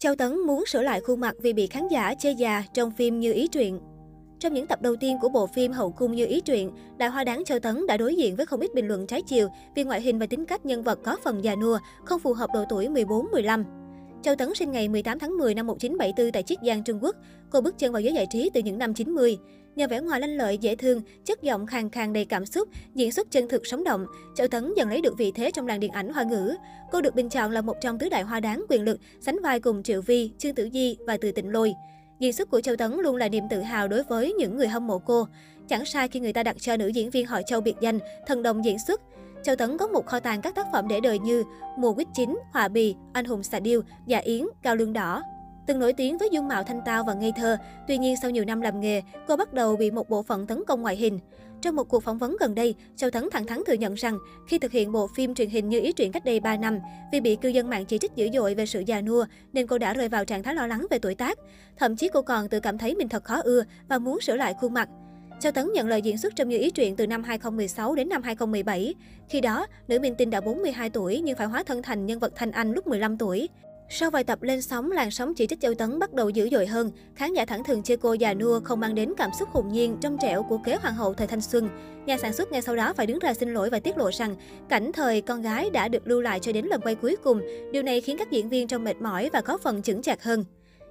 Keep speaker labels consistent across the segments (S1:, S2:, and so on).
S1: Châu Tấn muốn sửa lại khuôn mặt vì bị khán giả chê già trong phim Như Ý Truyện. Trong những tập đầu tiên của bộ phim Hậu cung như ý truyện, đại hoa đáng Châu Tấn đã đối diện với không ít bình luận trái chiều vì ngoại hình và tính cách nhân vật có phần già nua, không phù hợp độ tuổi 14-15. Châu Tấn sinh ngày 18 tháng 10 năm 1974 tại Chiết Giang, Trung Quốc. Cô bước chân vào giới giải trí từ những năm 90. Nhờ vẻ ngoài lanh lợi, dễ thương, chất giọng khàn khàn đầy cảm xúc, diễn xuất chân thực sống động, Châu Tấn dần lấy được vị thế trong làng điện ảnh hoa ngữ. Cô được bình chọn là một trong tứ đại hoa đáng quyền lực, sánh vai cùng Triệu Vi, Trương Tử Di và Từ Tịnh Lôi. Diễn xuất của Châu Tấn luôn là niềm tự hào đối với những người hâm mộ cô. Chẳng sai khi người ta đặt cho nữ diễn viên họ Châu biệt danh thần đồng diễn xuất. Châu Tấn có một kho tàng các tác phẩm để đời như Mùa quýt chín, Họa bì, Anh hùng xà điêu, Dạ yến, Cao lương đỏ. Từng nổi tiếng với dung mạo thanh tao và ngây thơ, tuy nhiên sau nhiều năm làm nghề, cô bắt đầu bị một bộ phận tấn công ngoại hình. Trong một cuộc phỏng vấn gần đây, Châu Thắng thẳng thắn thừa nhận rằng khi thực hiện bộ phim truyền hình như ý truyện cách đây 3 năm, vì bị cư dân mạng chỉ trích dữ dội về sự già nua nên cô đã rơi vào trạng thái lo lắng về tuổi tác. Thậm chí cô còn tự cảm thấy mình thật khó ưa và muốn sửa lại khuôn mặt. Châu Tấn nhận lời diễn xuất trong Như Ý Truyện từ năm 2016 đến năm 2017. Khi đó, nữ minh tinh đã 42 tuổi nhưng phải hóa thân thành nhân vật Thanh Anh lúc 15 tuổi. Sau vài tập lên sóng, làn sóng chỉ trích Châu Tấn bắt đầu dữ dội hơn. Khán giả thẳng thừng chê cô già nua không mang đến cảm xúc hồn nhiên, trong trẻo của kế hoàng hậu thời thanh xuân. Nhà sản xuất ngay sau đó phải đứng ra xin lỗi và tiết lộ rằng cảnh thời con gái đã được lưu lại cho đến lần quay cuối cùng. Điều này khiến các diễn viên trông mệt mỏi và có phần chững chạc hơn.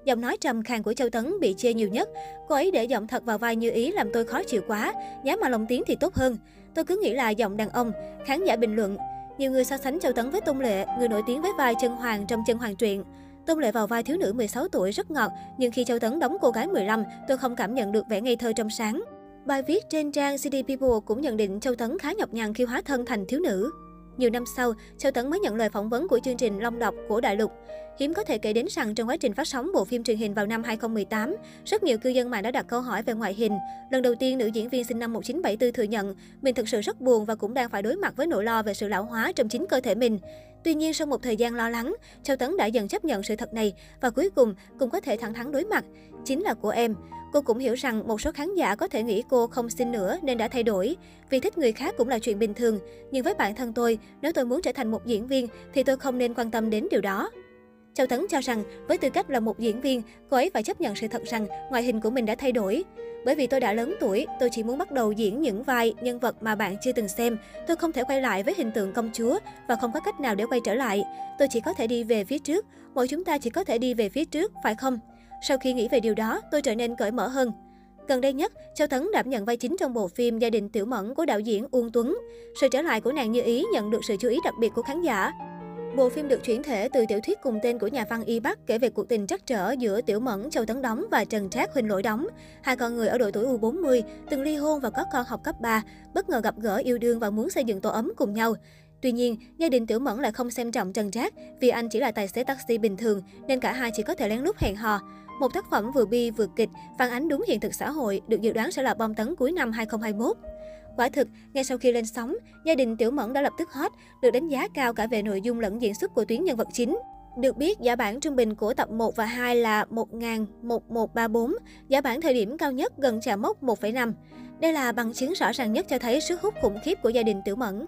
S1: Giọng nói trầm khàn của Châu Tấn bị chê nhiều nhất. Cô ấy để giọng thật vào vai như ý làm tôi khó chịu quá. Giá mà lồng tiếng thì tốt hơn. Tôi cứ nghĩ là giọng đàn ông. Khán giả bình luận, nhiều người so sánh Châu Tấn với Tôn Lệ, người nổi tiếng với vai chân hoàng trong chân hoàng truyện. Tôn Lệ vào vai thiếu nữ 16 tuổi rất ngọt, nhưng khi Châu Tấn đóng cô gái 15, tôi không cảm nhận được vẻ ngây thơ trong sáng. Bài viết trên trang CD People cũng nhận định Châu Tấn khá nhọc nhằn khi hóa thân thành thiếu nữ. Nhiều năm sau, Châu Tấn mới nhận lời phỏng vấn của chương trình Long đọc của Đại Lục. Hiếm có thể kể đến rằng trong quá trình phát sóng bộ phim truyền hình vào năm 2018, rất nhiều cư dân mạng đã đặt câu hỏi về ngoại hình. Lần đầu tiên, nữ diễn viên sinh năm 1974 thừa nhận mình thực sự rất buồn và cũng đang phải đối mặt với nỗi lo về sự lão hóa trong chính cơ thể mình. Tuy nhiên, sau một thời gian lo lắng, Châu Tấn đã dần chấp nhận sự thật này và cuối cùng cũng có thể thẳng thắn đối mặt. Chính là của em. Cô cũng hiểu rằng một số khán giả có thể nghĩ cô không xin nữa nên đã thay đổi. Vì thích người khác cũng là chuyện bình thường. Nhưng với bản thân tôi, nếu tôi muốn trở thành một diễn viên thì tôi không nên quan tâm đến điều đó. Châu Tấn cho rằng, với tư cách là một diễn viên, cô ấy phải chấp nhận sự thật rằng ngoại hình của mình đã thay đổi. Bởi vì tôi đã lớn tuổi, tôi chỉ muốn bắt đầu diễn những vai, nhân vật mà bạn chưa từng xem. Tôi không thể quay lại với hình tượng công chúa và không có cách nào để quay trở lại. Tôi chỉ có thể đi về phía trước. Mỗi chúng ta chỉ có thể đi về phía trước, phải không? Sau khi nghĩ về điều đó, tôi trở nên cởi mở hơn. Gần đây nhất, Châu Tấn đảm nhận vai chính trong bộ phim Gia đình Tiểu Mẫn của đạo diễn Uông Tuấn. Sự trở lại của nàng như ý nhận được sự chú ý đặc biệt của khán giả. Bộ phim được chuyển thể từ tiểu thuyết cùng tên của nhà văn Y Bắc kể về cuộc tình trắc trở giữa Tiểu Mẫn, Châu Tấn đóng và Trần Trác Huỳnh Lỗi đóng. Hai con người ở độ tuổi U40, từng ly hôn và có con học cấp 3, bất ngờ gặp gỡ yêu đương và muốn xây dựng tổ ấm cùng nhau. Tuy nhiên, gia đình Tiểu Mẫn lại không xem trọng Trần Trác vì anh chỉ là tài xế taxi bình thường nên cả hai chỉ có thể lén lút hẹn hò. Một tác phẩm vừa bi vừa kịch, phản ánh đúng hiện thực xã hội, được dự đoán sẽ là bom tấn cuối năm 2021. Quả thực, ngay sau khi lên sóng, gia đình Tiểu Mẫn đã lập tức hot, được đánh giá cao cả về nội dung lẫn diễn xuất của tuyến nhân vật chính. Được biết, giá bản trung bình của tập 1 và 2 là 1.1134, giá bản thời điểm cao nhất gần chạm mốc 1,5. Đây là bằng chứng rõ ràng nhất cho thấy sức hút khủng khiếp của gia đình Tiểu Mẫn.